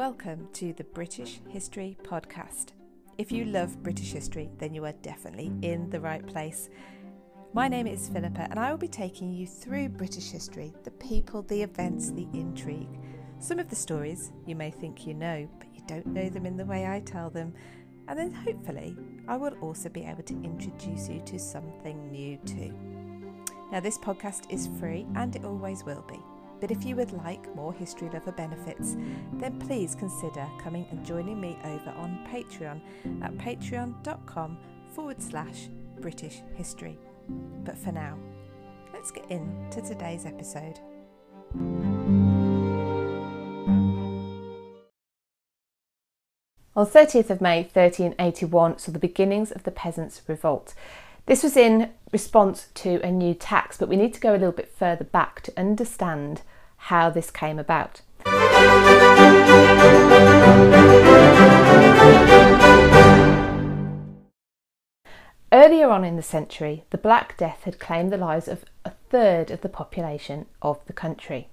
Welcome to the British History Podcast. If you love British history, then you are definitely in the right place. My name is Philippa, and I will be taking you through British history the people, the events, the intrigue. Some of the stories you may think you know, but you don't know them in the way I tell them. And then hopefully, I will also be able to introduce you to something new too. Now, this podcast is free and it always will be. But if you would like more History Lover benefits, then please consider coming and joining me over on Patreon at patreon.com forward slash British History. But for now, let's get into today's episode. On 30th of May 1381 saw the beginnings of the Peasants' Revolt. This was in response to a new tax, but we need to go a little bit further back to understand how this came about. Earlier on in the century, the Black Death had claimed the lives of a third of the population of the country.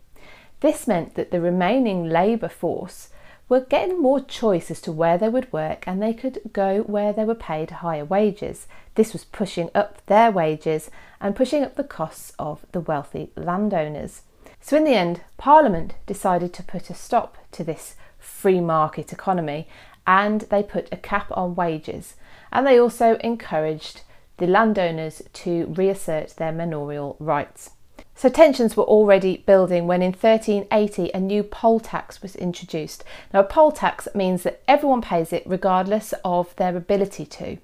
This meant that the remaining labour force were getting more choice as to where they would work and they could go where they were paid higher wages. This was pushing up their wages and pushing up the costs of the wealthy landowners. So, in the end, Parliament decided to put a stop to this free market economy and they put a cap on wages. And they also encouraged the landowners to reassert their manorial rights. So tensions were already building when in 1380 a new poll tax was introduced. Now, a poll tax means that everyone pays it regardless of their ability to.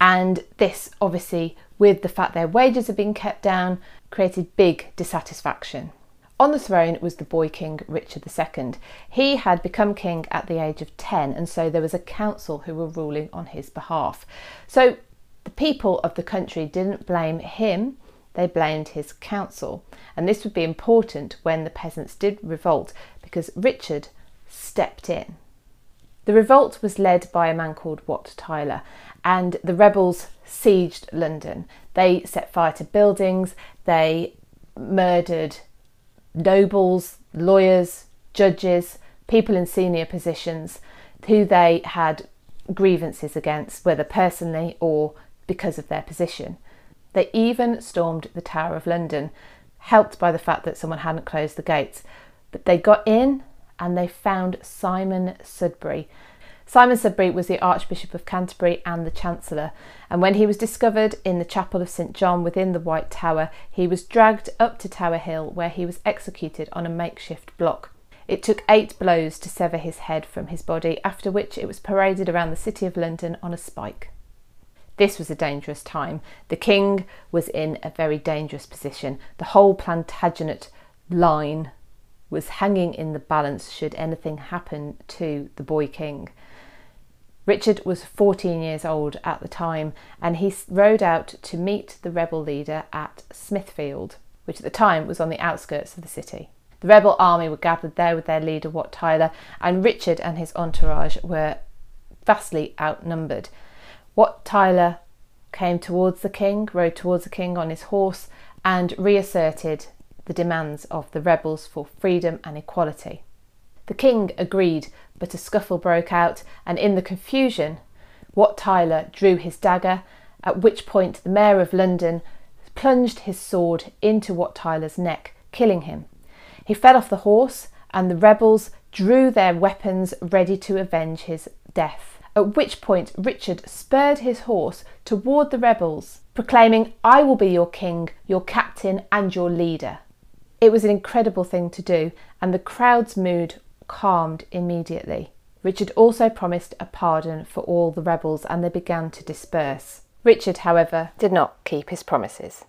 And this, obviously, with the fact their wages have been kept down, created big dissatisfaction. On the throne was the boy king Richard II. He had become king at the age of 10, and so there was a council who were ruling on his behalf. So the people of the country didn't blame him, they blamed his council. And this would be important when the peasants did revolt because Richard stepped in. The revolt was led by a man called Wat Tyler, and the rebels sieged London. They set fire to buildings, they murdered nobles, lawyers, judges, people in senior positions who they had grievances against, whether personally or because of their position. They even stormed the Tower of London, helped by the fact that someone hadn't closed the gates. But they got in and they found Simon Sudbury, Simon Sudbury was the Archbishop of Canterbury and the Chancellor, and when he was discovered in the Chapel of St John within the White Tower, he was dragged up to Tower Hill where he was executed on a makeshift block. It took eight blows to sever his head from his body, after which it was paraded around the City of London on a spike. This was a dangerous time. The king was in a very dangerous position. The whole Plantagenet line was hanging in the balance should anything happen to the boy king. Richard was 14 years old at the time and he rode out to meet the rebel leader at Smithfield, which at the time was on the outskirts of the city. The rebel army were gathered there with their leader, Wat Tyler, and Richard and his entourage were vastly outnumbered. Wat Tyler came towards the king, rode towards the king on his horse, and reasserted the demands of the rebels for freedom and equality. The king agreed, but a scuffle broke out, and in the confusion, Wat Tyler drew his dagger, at which point the Mayor of London plunged his sword into Wat Tyler's neck, killing him. He fell off the horse, and the rebels drew their weapons ready to avenge his death. At which point Richard spurred his horse toward the rebels, proclaiming, I will be your king, your captain, and your leader. It was an incredible thing to do, and the crowd's mood calmed immediately. Richard also promised a pardon for all the rebels and they began to disperse. Richard, however, did not keep his promises.